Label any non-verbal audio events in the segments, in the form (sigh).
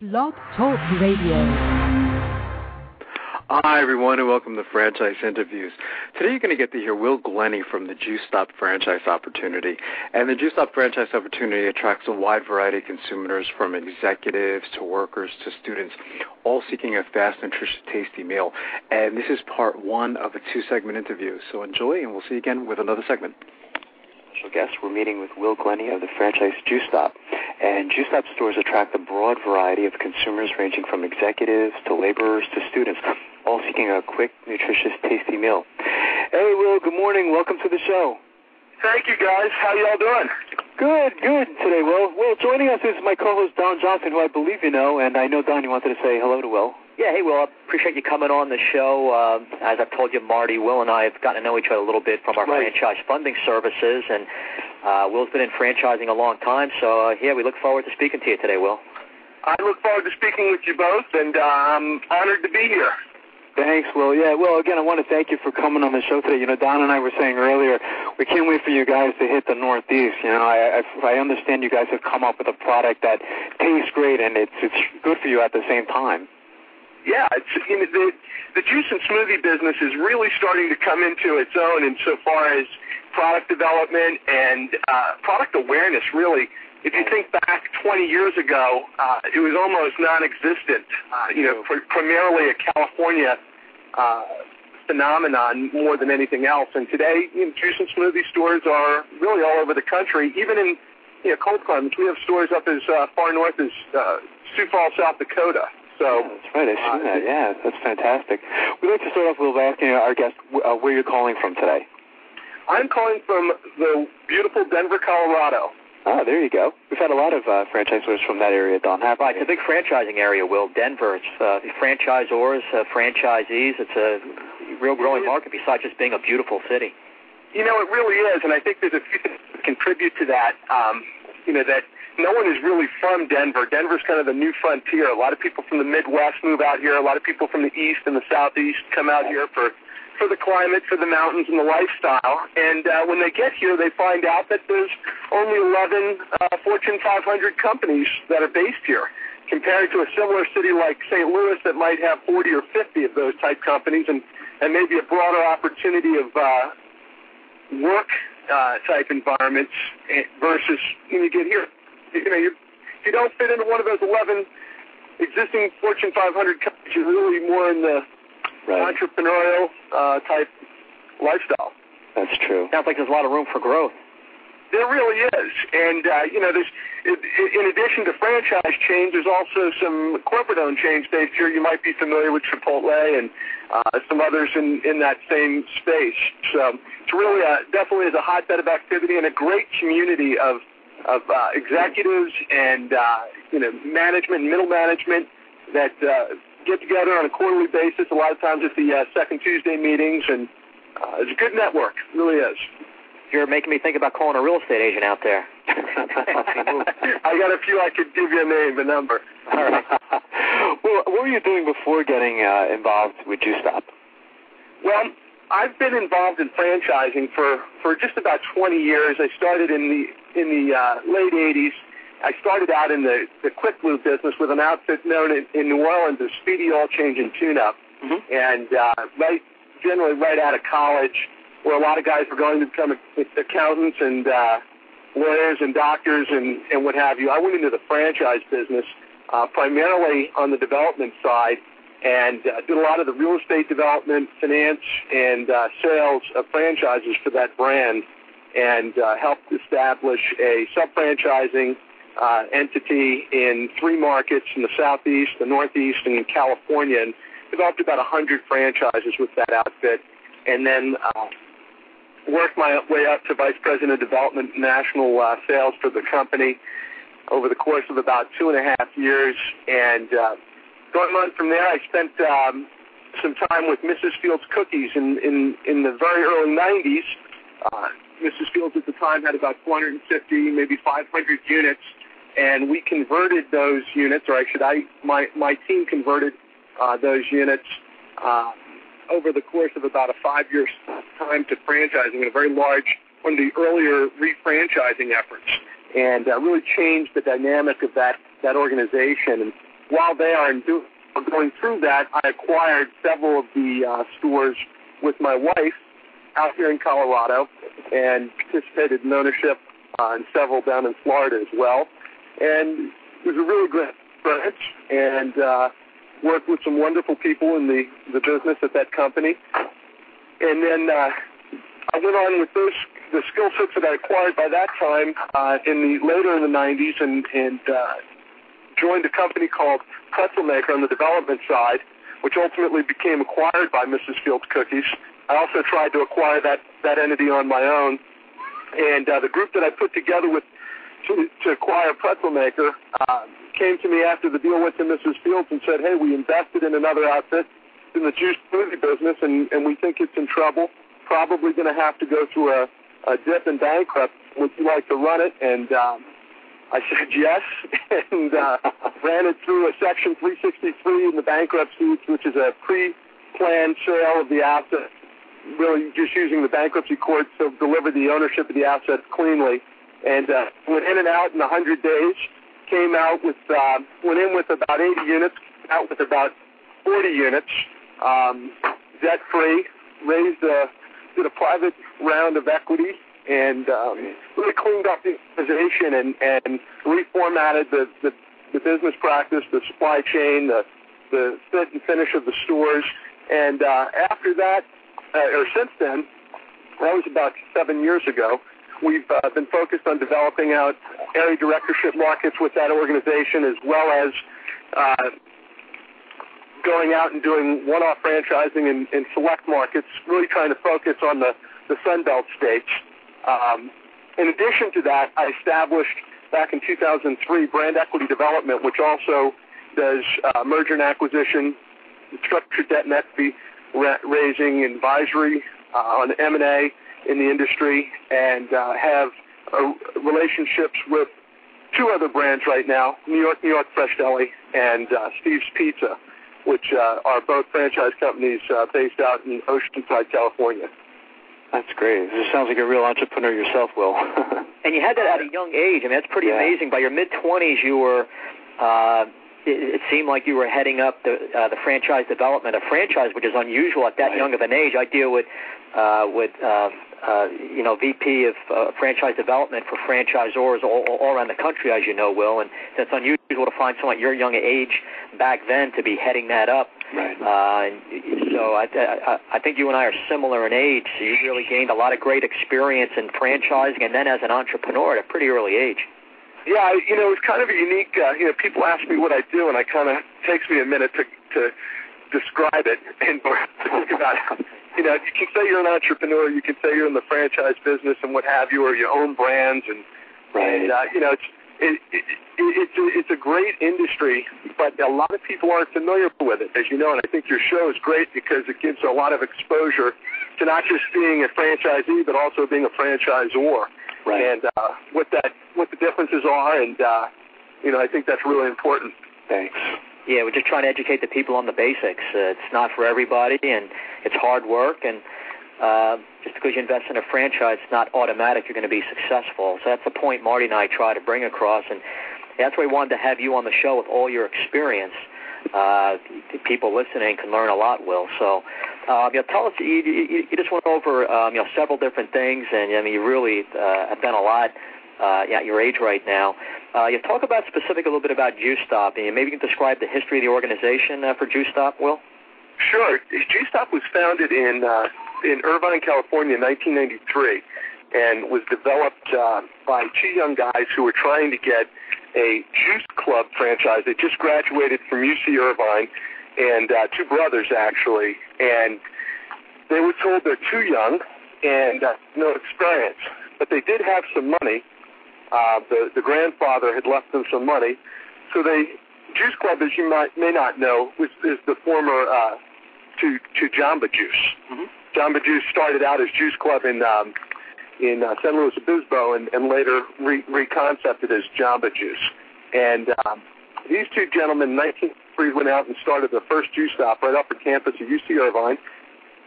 Blog Talk Radio. Hi, everyone, and welcome to Franchise Interviews. Today, you're going to get to hear Will Glenny from the Juice Stop franchise opportunity. And the Juice Stop franchise opportunity attracts a wide variety of consumers, from executives to workers to students, all seeking a fast, nutritious, tasty meal. And this is part one of a two segment interview. So enjoy, and we'll see you again with another segment special guest. We're meeting with Will Glenny of the franchise Juice Stop. And Juice Stop stores attract a broad variety of consumers ranging from executives to laborers to students, all seeking a quick, nutritious, tasty meal. Hey, Will, good morning. Welcome to the show. Thank you, guys. How y'all doing? Good, good today, Will. Will, joining us is my co-host Don Johnson, who I believe you know, and I know Don, you wanted to say hello to Will. Yeah, hey, Will, I appreciate you coming on the show. Uh, as I've told you, Marty, Will, and I have gotten to know each other a little bit from our right. franchise funding services, and uh, Will's been in franchising a long time, so uh, yeah, we look forward to speaking to you today, Will. I look forward to speaking with you both, and uh, I'm honored to be here. Thanks, Will. Yeah, well, again, I want to thank you for coming on the show today. You know, Don and I were saying earlier, we can't wait for you guys to hit the Northeast. You know, I, I, I understand you guys have come up with a product that tastes great and it's it's good for you at the same time. Yeah, it's you know, the the juice and smoothie business is really starting to come into its own insofar as product development and uh, product awareness. Really, if you think back 20 years ago, uh, it was almost non-existent. Uh, you know, pr- primarily a California uh, phenomenon more than anything else. And today, you know, juice and smoothie stores are really all over the country, even in you know, cold climates. We have stores up as uh, far north as uh, Sioux Falls, South Dakota. So yeah, that's right. I see uh, that. Yeah, that's fantastic. We'd like to start off with asking our guest uh, where you're calling from today. I'm calling from the beautiful Denver, Colorado. Ah, there you go. We've had a lot of uh, franchisors from that area, Don. Have right, it's a big franchising area, Will. Denver. It's uh, franchisors, uh, franchisees. It's a real growing market besides just being a beautiful city. You know, it really is, and I think there's a few things that contribute to that. Um, you know, that no one is really from Denver. Denver's kind of the new frontier. A lot of people from the Midwest move out here. A lot of people from the East and the Southeast come out here for for the climate, for the mountains, and the lifestyle. And uh, when they get here, they find out that there's only 11 uh, Fortune 500 companies that are based here, compared to a similar city like St. Louis that might have 40 or 50 of those type companies, and and maybe a broader opportunity of uh, work uh, type environments eh, versus when you get here. You know, you if you don't fit into one of those 11 existing Fortune 500 companies, you're really more in the right. entrepreneurial uh, type lifestyle. That's true. Sounds like there's a lot of room for growth. There really is, and uh, you know, there's in addition to franchise chains, there's also some corporate-owned chains based here. You might be familiar with Chipotle and uh, some others in in that same space. So it's really a, definitely is a hotbed of activity and a great community of of uh, executives and uh, you know management, middle management that uh, get together on a quarterly basis. A lot of times at the uh, second Tuesday meetings, and uh, it's a good network. It really is. You're making me think about calling a real estate agent out there. (laughs) I got a few. I could give you a name, a number. All right. (laughs) well, what were you doing before getting uh, involved with Juice Stop? Well, I've been involved in franchising for for just about 20 years. I started in the in the uh, late 80s I started out in the, the quick lube business with an outfit known in, in New Orleans as Speedee Oil Change and Tune-Up. Mm-hmm. And uh, right, generally right out of college, where a lot of guys were going to become accountants and uh, lawyers and doctors and, and what have you. I went into the franchise business uh, primarily on the development side and uh, did a lot of the real estate development, finance, and uh, sales of franchises for that brand and uh, helped establish a sub-franchising uh, entity in three markets in the southeast, the northeast, and California, and developed about 100 franchises with that outfit, and then uh, worked my way up to vice president of development national uh, sales for the company over the course of about two and a half years. And uh, going on from there, I spent um, some time with Mrs. Fields Cookies in, in, in the very early 90s. Uh, Mrs. Fields at the time had about 450, maybe 500 units and we converted those units, or should I my my team converted uh, those units uh, over the course of about a five year time to franchising a very large one of the earlier refranchising efforts, and uh, really changed the dynamic of that that organization. And while there and do, going through that, I acquired several of the uh, stores with my wife out here in Colorado and participated in ownership uh, and several down in Florida as well. And it was a really great experience and uh, worked with some wonderful people in the, the business at that company. And then uh, I went on with those the skill sets that I acquired by that time uh, in the later in the 90s and, and uh, joined a company called Pretzel on the development side, which ultimately became acquired by Mrs. Fields Cookies. I also tried to acquire that, that entity on my own. And uh, the group that I put together with to, to acquire Pretzel Maker uh, came to me after the deal went to Mrs. Fields and said, hey, we invested in another outfit in the juice smoothie business, and, and we think it's in trouble. Probably going to have to go through a, a dip and bankrupt. Would you like to run it? And um, I said (laughs) yes, and uh, ran it through a Section 363 in the bankruptcy, which is a pre-planned sale of the asset, really just using the bankruptcy court to deliver the ownership of the assets cleanly. And uh, went in and out in 100 days. Came out with uh, went in with about 80 units, out with about 40 units, um, debt free. Raised a did a private round of equity and um, really cleaned up the organization and, and reformatted the, the, the business practice, the supply chain, the, the fit and finish of the stores. And uh, after that, uh, or since then, that was about seven years ago, we've uh, been focused on developing out area directorship markets with that organization as well as uh, going out and doing one-off franchising in, in select markets, really trying to focus on the, the Sun Belt states. Um, in addition to that, I established back in 2003 Brand Equity Development, which also does uh, merger and acquisition, structured debt and equity raising, advisory uh, on M&A in the industry, and uh, have uh, relationships with two other brands right now, New York, New York Fresh Deli, and uh, Steve's Pizza which uh, are both franchise companies uh, based out in Oceanside, California. That's great. This sounds like a real entrepreneur yourself, Will. (laughs) and you had that at a young age. I mean, that's pretty yeah. amazing. By your mid twenties, you were. Uh, it, it seemed like you were heading up the uh, the franchise development of franchise, which is unusual at that right. young of an age. I deal with uh, with uh, uh, you know VP of uh, franchise development for franchisors all, all around the country, as you know, Will, and it's unusual to find someone at your young age back then to be heading that up. Right. Uh, so I, I, I think you and I are similar in age. So you really gained a lot of great experience in franchising, and then as an entrepreneur at a pretty early age. Yeah, you know, it's kind of a unique. Uh, you know, people ask me what I do, and I kind of takes me a minute to to describe it (laughs) and think about it. You know, you can say you're an entrepreneur, you can say you're in the franchise business and what have you, or you own brands, and right. and uh, you know, it's it, it, it's a, it's a great industry, but a lot of people aren't familiar with it, as you know. And I think your show is great because it gives a lot of exposure to not just being a franchisee, but also being a franchisor, right. and uh, what that what the differences are. And uh, you know, I think that's really important. Thanks. Yeah, we're just trying to educate the people on the basics. Uh, it's not for everybody, and it's hard work. And uh, just because you invest in a franchise, it's not automatic you're going to be successful. So that's the point Marty and I try to bring across, and that's why we wanted to have you on the show with all your experience. Uh, people listening can learn a lot, Will. So, uh, you know, tell us. You, you, you just went over, um, you know, several different things, and I mean, you really uh, have done a lot uh, at your age right now. Uh, you talk about specific a little bit about Juice Stop, and maybe you can describe the history of the organization uh, for Juice Stop, Will. Sure. Juice Stop was founded in uh, in Irvine, California, in 1993, and was developed uh, by two young guys who were trying to get a juice club franchise. They just graduated from UC Irvine, and uh, two brothers actually, and they were told they're too young and uh, no experience, but they did have some money. Uh, the the grandfather had left them some money, so they Juice Club, as you might may not know, was is the former uh, to to Jamba Juice. Mm-hmm. Jamba Juice started out as Juice Club in um, in uh, San Luis Obispo, and, and later re- reconcepted as Jamba Juice. And um, these two gentlemen, in 1903, went out and started the first juice stop right off the campus of UC Irvine.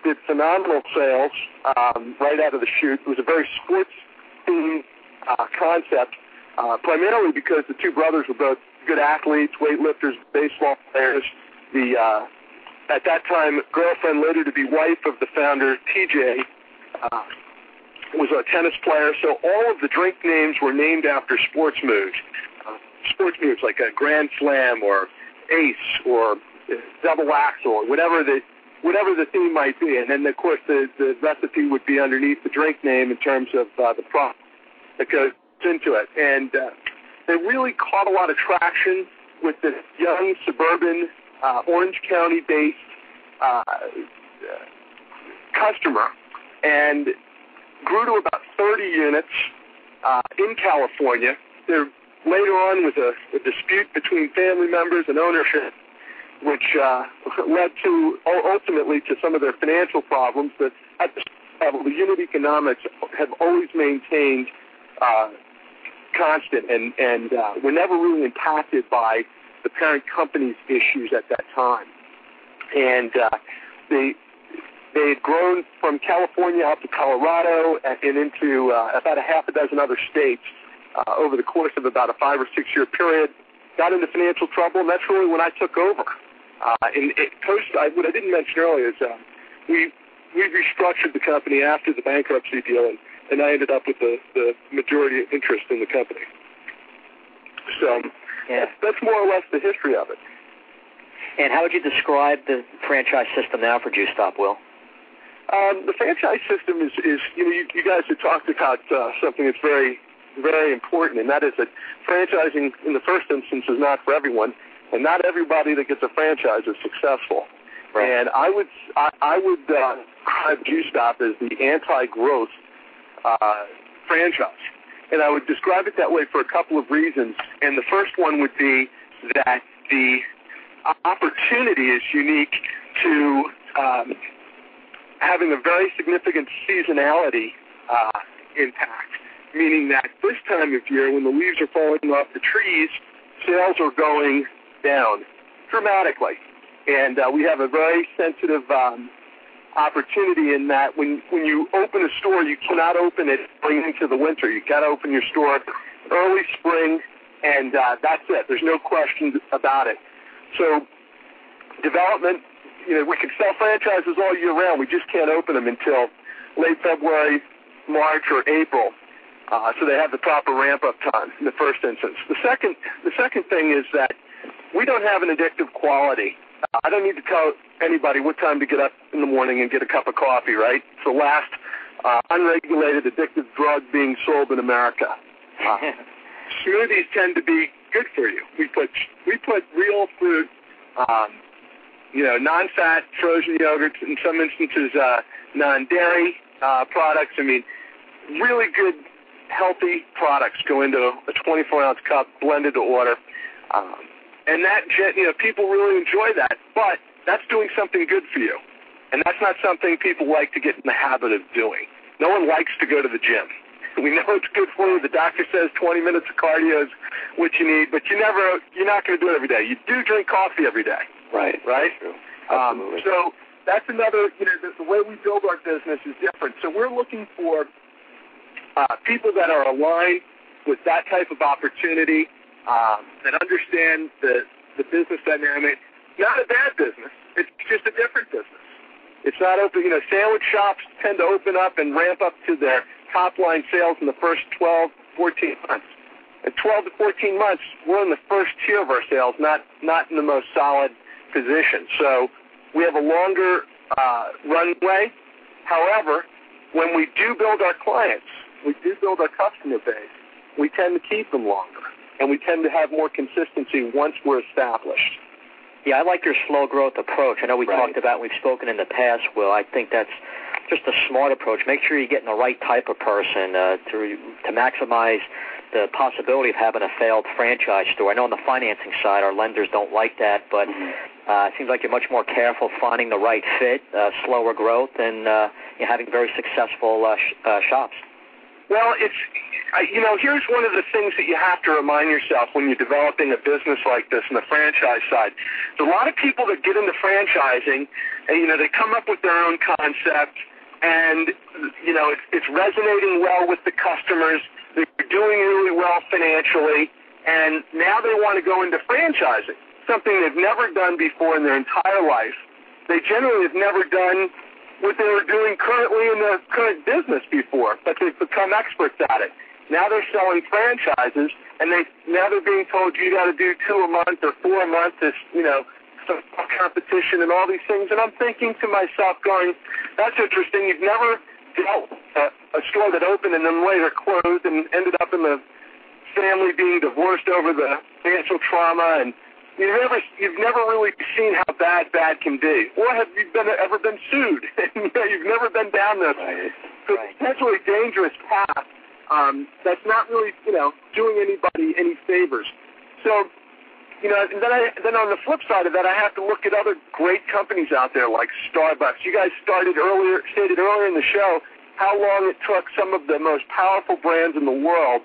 Did phenomenal sales um, right out of the chute. It was a very sports themed uh, concept, uh, primarily because the two brothers were both good athletes, weightlifters, baseball players. The uh, at that time girlfriend, later to be wife of the founder, TJ, uh, was a tennis player. So all of the drink names were named after sports moves. Uh, sports moves like a Grand Slam or Ace or Double Axel or whatever the whatever the theme might be. And then of course the the recipe would be underneath the drink name in terms of uh, the product that goes into it. And uh, they really caught a lot of traction with this young suburban uh, Orange County based uh, customer and grew to about 30 units uh, in California. There later on was a, a dispute between family members and ownership, which uh, (laughs) led to ultimately to some of their financial problems. But at the level, the unit economics have always maintained uh, constant and and uh, were never really impacted by the parent company's issues at that time. And uh, they they had grown from California up to Colorado and into uh, about a half a dozen other states uh, over the course of about a five or six year period. Got into financial trouble, and that's really when I took over. Uh, and it, post, I, what I didn't mention earlier is uh, we we restructured the company after the bankruptcy deal, and, and I ended up with the, the majority interest in the company. So yeah. that's, that's more or less the history of it. And how would you describe the franchise system now for Juice Stop, Will? Um, the franchise system is, is you know, you, you guys have talked about uh, something that's very, very important, and that is that franchising, in the first instance, is not for everyone, and not everybody that gets a franchise is successful. Right. And I would, I, I would uh, describe Juice Stop as the anti-growth uh, franchise, and I would describe it that way for a couple of reasons. And the first one would be that the opportunity is unique to um, having a very significant seasonality uh, impact, meaning that this time of year, when the leaves are falling off the trees, sales are going down dramatically. And uh, we have a very sensitive um, opportunity in that when, when you open a store, you cannot open it going into the winter. You've got to open your store early spring, and uh, that's it. There's no question about it. So development you know, we can sell franchises all year round. We just can't open them until late February, March, or April. Uh, so they have the proper ramp up time in the first instance. The second, the second thing is that we don't have an addictive quality. I don't need to tell anybody what time to get up in the morning and get a cup of coffee, right? It's the last uh, unregulated addictive drug being sold in America. Uh, (laughs) smoothies tend to be good for you. We put we put real fruit, um, you know, non-fat frozen yogurts, in some instances, uh, non-dairy uh, products. I mean, really good, healthy products go into a 24-ounce cup, blended to order. Um, and that, you know, people really enjoy that. But that's doing something good for you. And that's not something people like to get in the habit of doing. No one likes to go to the gym. (laughs) We know it's good for you. The doctor says 20 minutes of cardio is what you need, but you never, you're not going to do it every day. You do drink coffee every day. Right. Right. Um, so that's another. You know, the, the way we build our business is different. So we're looking for uh, people that are aligned with that type of opportunity, um, that understand the the business dynamic. Not a bad business. It's just a different business. It's not open. You know, sandwich shops tend to open up and ramp up to their top line sales in the first 12, 14 months. At 12 to 14 months, we're in the first tier of our sales, not not in the most solid position. So we have a longer uh, runway. However, when we do build our clients, we do build our customer base, we tend to keep them longer, and we tend to have more consistency once we're established. Yeah, I like your slow growth approach. I know we right. talked about, we've spoken in the past, Will. I think that's just a smart approach. Make sure you're getting the right type of person uh, to to maximize the possibility of having a failed franchise store. I know on the financing side, our lenders don't like that, but mm-hmm. uh, it seems like you're much more careful finding the right fit, uh, slower growth, and uh, you're having very successful uh, sh- uh, shops. Well, it's you know here's one of the things that you have to remind yourself when you're developing a business like this in the franchise side. There's a lot of people that get into franchising, and you know they come up with their own concept, and you know it's, it's resonating well with the customors they're doing really well financially, and now they want to go into franchising, something they've never done before in their entire life. They generally have never done what they were doing currently in their current business before, but they've become experts at it. Now they're selling franchises, and they now they're being told you got to do two a month or four a month. This you know some competition and all these things. And I'm thinking to myself, going, that's interesting. You've never dealt a, a store that opened and then later closed and ended up in the family being divorced over the financial trauma and you've never you've never really seen how bad bad can be. Or have you been ever been sued? (laughs) you've never been down this right. potentially dangerous path um, that's not really, you know, doing anybody any favors. So, you know, and then I then on the flip side of that, I have to look at other great companies out there like Starbucks. You guys started earlier, stated earlier in the show how long it took some of the most powerful brands in the world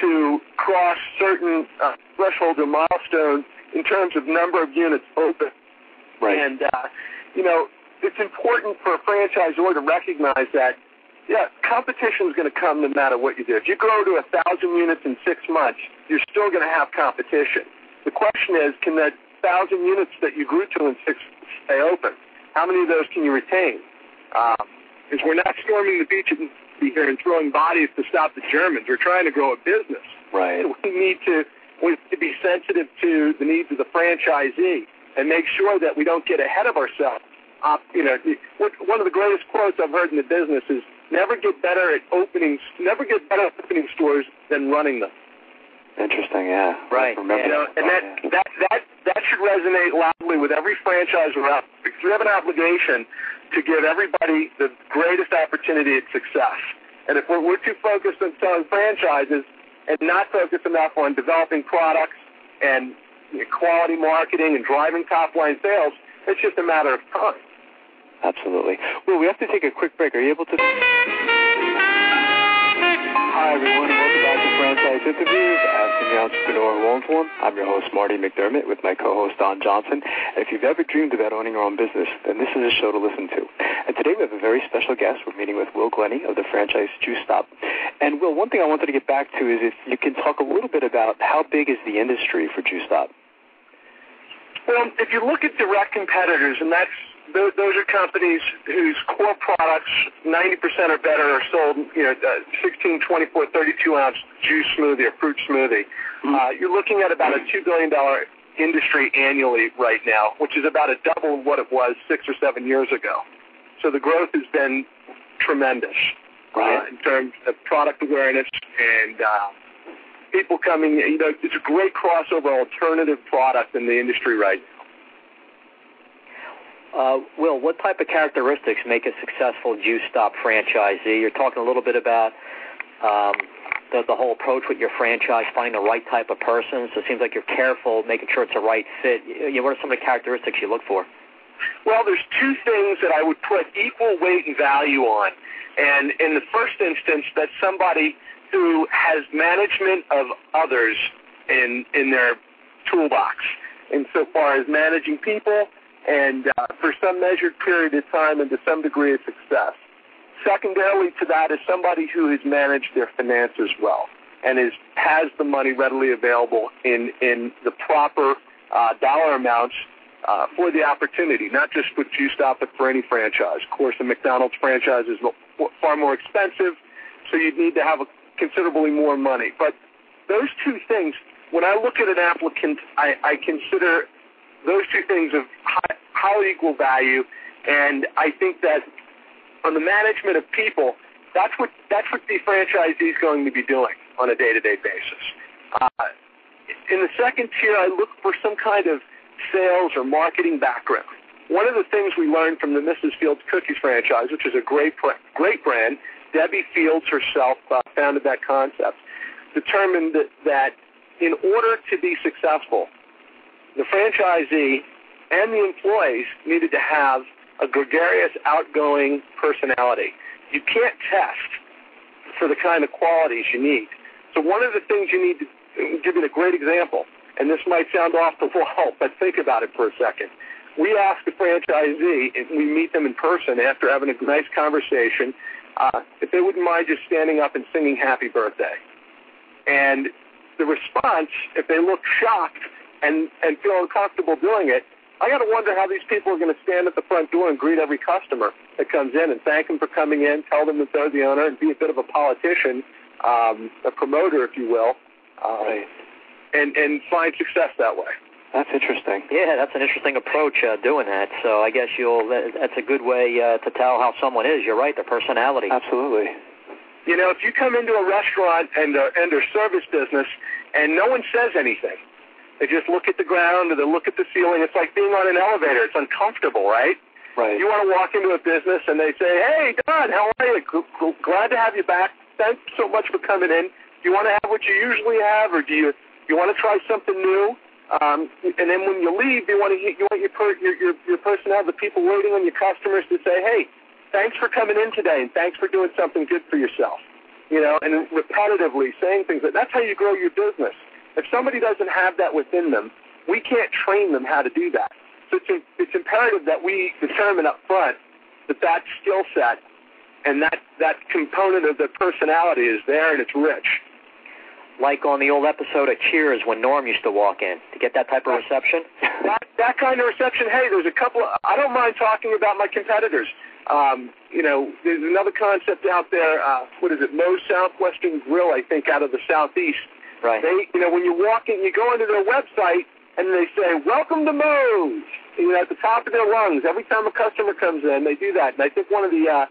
to cross certain uh, thresholds or milestones in terms of number of units open. Right. And uh, you know, it's important for a franchisor to recognize that yeah, competition is going to come no matter what you do. If you grow to a thousand units in six months, you're still going to have competition. The question is, can that thousand units that you grew to in six months stay open? How many of those can you retain? Because um, we're not storming the beach here and throwing bodies to stop the Germans. We're trying to grow a business. Right. So we need to we need to be sensitive to the needs of the franchisee and make sure that we don't get ahead of ourselves. Uh, you know, one of the greatest quotes I've heard in the business is never get better at opening, never get better at opening stores than running them. Interesting, yeah. Right. Remember you know, and that, that that that should resonate loudly with every franchisor out because we have an obligation to give everybody the greatest opportunity at success. And if we're, we're too focused on selling franchises and not focused enough on developing products and quality marketing and driving top line sales, it's just a matter of time. Absolutely. Well, we have to take a quick break. Are you able to? Hi, everyone. Welcome back Interviews. Asking the Entrepreneur who owns one. I'm your host, Marty McDermott, with my co-host, Don Johnson. If you've ever dreamed about owning your own business, then this is a show to listen to. And today we have a very special guest. We're meeting with Will Glenny of the franchise Juice Stop. And Will, one thing I wanted to get back to is if you can talk a little bit about how big is the industry for Juice Stop? Well, if you look at direct competitors, and that's those, those are companies whose core products, 90% or better, are sold, you know, uh, 16, 24, 32 ounce juice smoothie or fruit smoothie. Mm-hmm. Uh, you're looking at about a $2 billion industry annually right now, which is about a double what it was six or seven years ago. So the growth has been tremendous right. uh, in terms of product awareness and uh, people coming. You know, it's a great crossover alternative product in the industry right now. Uh, Will, what type of characteristics make a successful Juice Stop franchisee? You're talking a little bit about um, the, the whole approach with your franchise, finding the right type of person. So it seems like you're careful, making sure it's a right fit. You know, what are some of the characteristics you look for? Well, there's two things that I would put equal weight and value on. And in the first instance, that's somebody who has management of others in in their toolbox, insofar as managing people and uh, for some measured period of time and to some degree of success. Secondarily to that is somebody who has managed their finances well and is, has the money readily available in, in the proper uh, dollar amounts uh, for the opportunity, not just with Juice Stop, but for any franchise. Of course, the McDonald's franchise is far more expensive, so you'd need to have a, considerably more money. But those two things, when I look at an applicant, I, I consider those two things of high, highly equal value, and I think that on the management of people, that's what that's what the franchisee is going to be doing on a day-to-day basis. Uh, in the second tier, I look for some kind of sales or marketing background. One of the things we learned from the Mrs. Fields Cookies franchise, which is a great great brand, Debbie Fields herself uh, founded that concept, determined that, that in order to be successful, the franchisee and the employees needed to have a gregarious, outgoing personality. You can't test for the kind of qualities you need. So one of the things you need to give you a great example, and this might sound off the (laughs) wall, but think about it for a second. We ask the franchisee, and we meet them in person after having a nice conversation, uh, if they wouldn't mind just standing up and singing happy birthday. And the response, if they look shocked and and feel uncomfortable doing it, I got to wonder how these people are going to stand at the front door and greet every customer that comes in and thank them for coming in, tell them that they're the owner, and be a bit of a politician, um, a promoter, if you will, uh, right. and and find success that way. That's interesting. Yeah, that's an interesting approach uh, doing that. So I guess you'll. That's a good way uh, to tell how someone is. You're right, their personality. Absolutely. You know, if you come into a restaurant and uh, and their service business, and no one says anything, they just look at the ground or they look at the ceiling. It's like being on an elevator. It's uncomfortable, right? Right. You want to walk into a business and they say, "Hey, Don, how are you? Glad to have you back. Thanks so much for coming in. Do you want to have what you usually have, or do you you want to try something new?" Um, and then when you leave, you want to you want your per, your, your your personnel, the people waiting on your customers, to say, "Hey, thanks for coming in today, and thanks for doing something good for yourself." You know, and repetitively saying things that that's how you grow your business. If somebody doesn't have that within them, we can't train them how to do that. So it's, it's imperative that we determine up front that that skill set and that that component of the personality is there and it's rich like on the old episode of Cheers when Norm used to walk in to get that type of reception? that, that kind of reception. Hey, there's a couple. Of, I don't mind talking about my competitors. Um, you know, there's another concept out there. Uh, what is it? Moe's Southwestern Grill, I think, out of the southeast. Right. They, you know, when you walk in, you go into their website and they say, "Welcome to Moe's." You know, at the top of their lungs. Every time a customer comes in, they do that. And I think one of the uh,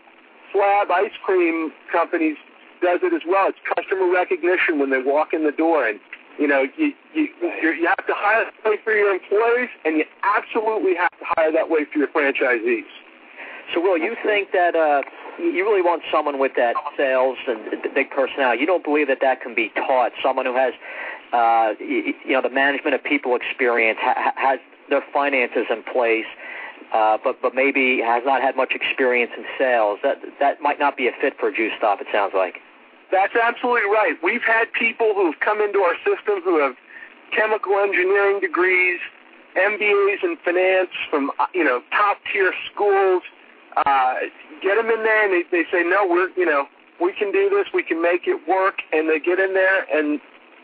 slab ice cream companies does it as well. It's customer recognition when they walk in the door, and you know you you you have to hire that way for your employees, and you absolutely have to hire that way for your franchisees. So, Will, you think that uh, you really want someone with that sales and big personality? You don't believe that that can be taught? Someone who has, uh, you know, the management of people experience, ha- has their finances in place, uh, but but maybe has not had much experience in sales. That that might not be a fit for a juice stop. It sounds like. That's absolutely right. We've had people who've come into our system who have chemical engineering degrees, MBAs in finance from you know top tier schools. Uh, get them in there, and they, they say, no, we're you know we can do this, we can make it work, and they get in there, and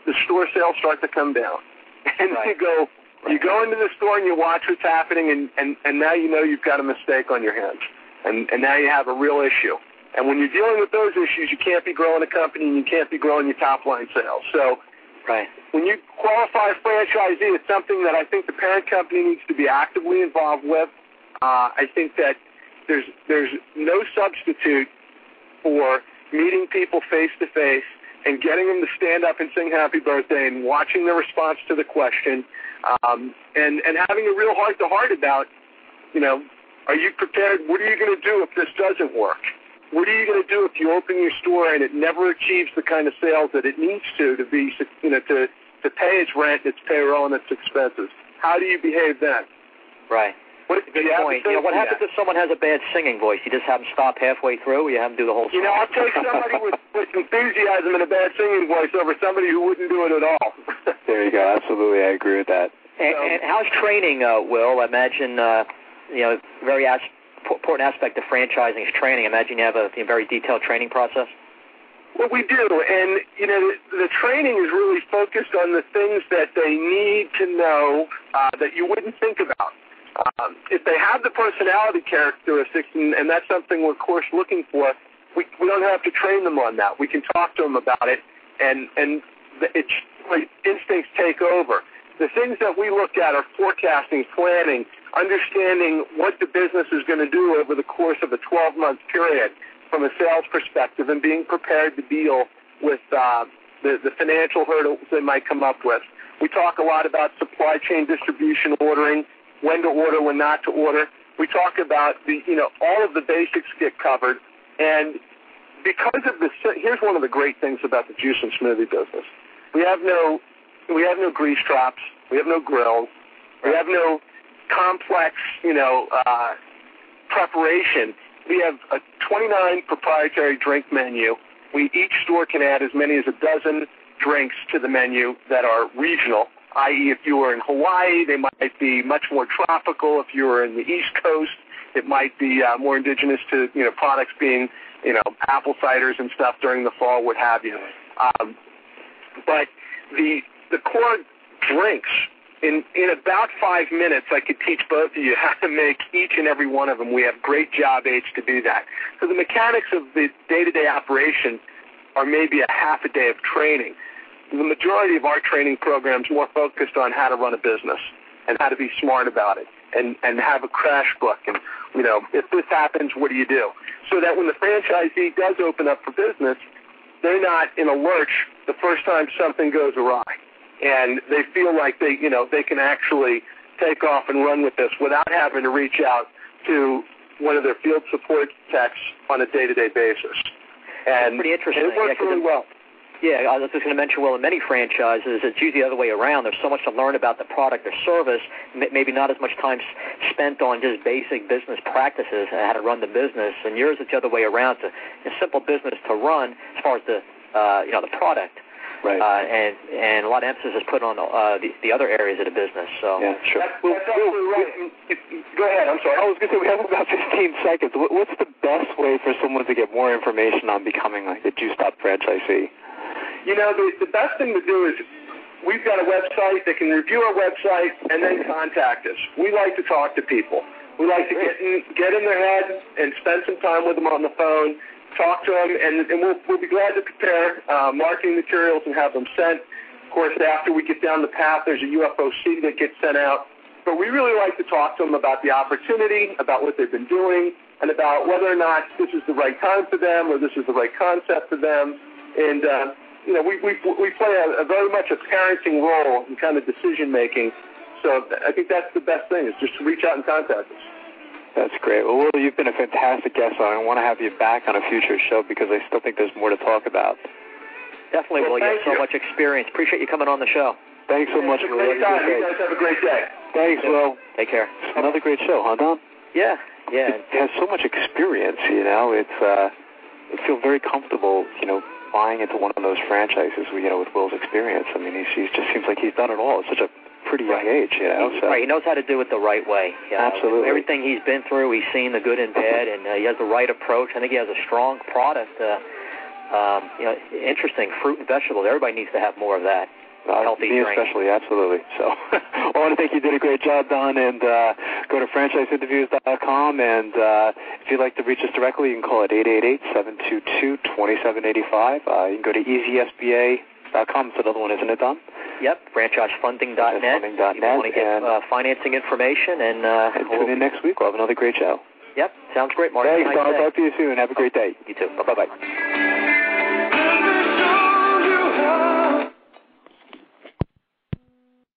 the store sales start to come down, (laughs) and right. you go. You go into the store and you watch what's happening, and, and, and now you know you've got a mistake on your hands, and, and now you have a real issue. And when you're dealing with those issues, you can't be growing a company and you can't be growing your top line sales. So right. when you qualify a franchisee, it's something that I think the parent company needs to be actively involved with. Uh, I think that there's there's no substitute for meeting people face to face and getting them to stand up and sing happy birthday and watching their response to the question um, and and having a real heart to heart about you know are you prepared what are you going to do if this doesn't work what are you going to do if you open your store and it never achieves the kind of sales that it needs to to be, you know, to to pay its rent, its payroll, and its expenses? How do you behave then? Right. What, Good point. You know, what happens if someone has a bad singing voice? You just have them stop halfway through, or you have them do the whole song? You know, I'll take somebody with, (laughs) with enthusiasm and a bad singing voice over somebody who wouldn't do it at all. (laughs) there you go. Absolutely, I agree with that. And, and how's training, uh, Will? I imagine, uh, you know, very as- important aspect of franchising is training. I imagine you have a, a very detailed training process. Well, we do, and you know the, the training is really focused on the things that they need to know uh, that you wouldn't think about. Um, if they have the personality characteristics, and, and that's something we're of course looking for, we, we don't have to train them on that. We can talk to them about it, and and the, like instincts take over. The things that we look at are forecasting, planning, understanding what the business is going to do over the course of a 12-month period from a sales perspective and being prepared to deal with uh, the, the financial hurdles they might come up with. We talk a lot about supply chain distribution ordering, when to order, when not to order. We talk about the, you know, all of the basics get covered. And because of the, here's one of the great things about the juice and smoothie business. We have no, we have no grease traps. We have no grills. We have no complex, you know, uh, preparation. We have a 29 proprietary drink menu. We each store can add as many as a dozen drinks to the menu that are regional. I.e., if you were in Hawaii, they might be much more tropical. If you were in the East Coast, it might be uh, more indigenous to you know products being you know apple ciders and stuff during the fall, what have you. Um, but the the core drinks in in about five minutes, I could teach both of you (laughs) how to make each and every one of them. We have great job aids to do that. So the mechanics of the day-to-day operation are maybe a half a day of training. The majority of our training programs more focused on how to run a business and how to be smart about it and and have a crash book and you know if this happens, what do you do? So that when the franchisee does open up for business, they're not in a lurch the first time something goes awry and they feel like they, you know, they can actually take off and run with this without having to reach out to one of their field support techs on a day-to-day basis. And pretty interesting. It works yeah, really well. Yeah, I was just going to mention, well, in many franchises, it's usually the other way around. There's so much to learn about the product or service, maybe not as much time spent on just basic business practices and how to run the business. And yours, it's the other way around. It's a, a simple business to run as far as the, uh, you know, the product. Right. Uh, and and a lot of emphasis is put on uh, the, the other areas of the business. So yeah, sure. That's, that's absolutely right. Go ahead. I'm sorry. I was going to say we have about 15 seconds. What's the best way for someone to get more information on becoming like a Juice Stop franchisee? You know, the, the best thing to do is we've got a website. They can review our website and then contact us. We like to talk to people. We like to get in, get in their head and spend some time with them on the phone talk to them, and, and we'll, we'll be glad to prepare uh, marketing materials and have them sent. Of course, after we get down the path, there's a UFOC that gets sent out. But we really like to talk to them about the opportunity, about what they've been doing, and about whether or not this is the right time for them or this is the right concept for them. And, uh, you know, we, we, we play a, a very much a parenting role in kind of decision making. So I think that's the best thing is just to reach out and contact us. That's great. Well, Will, you've been a fantastic guest on. I want to have you back on a future show because I still think there's more to talk about. Definitely, well, Will. You have so you. much experience. Appreciate you coming on the show. Thanks so much, Will. You guys have a great day. Thanks, Will. Take care. Another great show, huh, Don? Yeah, yeah. It has so much experience, you know. It's uh, I feel very comfortable, you know, buying into one of those franchises, you know, with Will's experience. I mean, he's, he just seems like he's done it all at such a pretty young age, you know. So. Right, he knows how to do it the right way. You know? Absolutely. Everything he's been through, he's seen the good and bad, and uh, he has the right approach. I think he has a strong product. Uh, um, you know, interesting fruit and vegetables. Everybody needs to have more of that. Uh, healthy me drink. especially, absolutely. So (laughs) I want to thank you. Did a great job, Don. And uh, go to franchiseinterviews.com. And uh, if you'd like to reach us directly, you can call it 888-722-2785. Uh, you can go to easysba.com. It's another one, isn't it, Don? Yep, franchisefunding.net. Franchisefunding.net. You want to get and, uh, financing information, and, uh, and we'll, tune in next week. We'll have another great show. Yep, sounds great, Mark. Thanks, Nice Don. day. Talk to you soon. Have a great day. You too. Bye bye.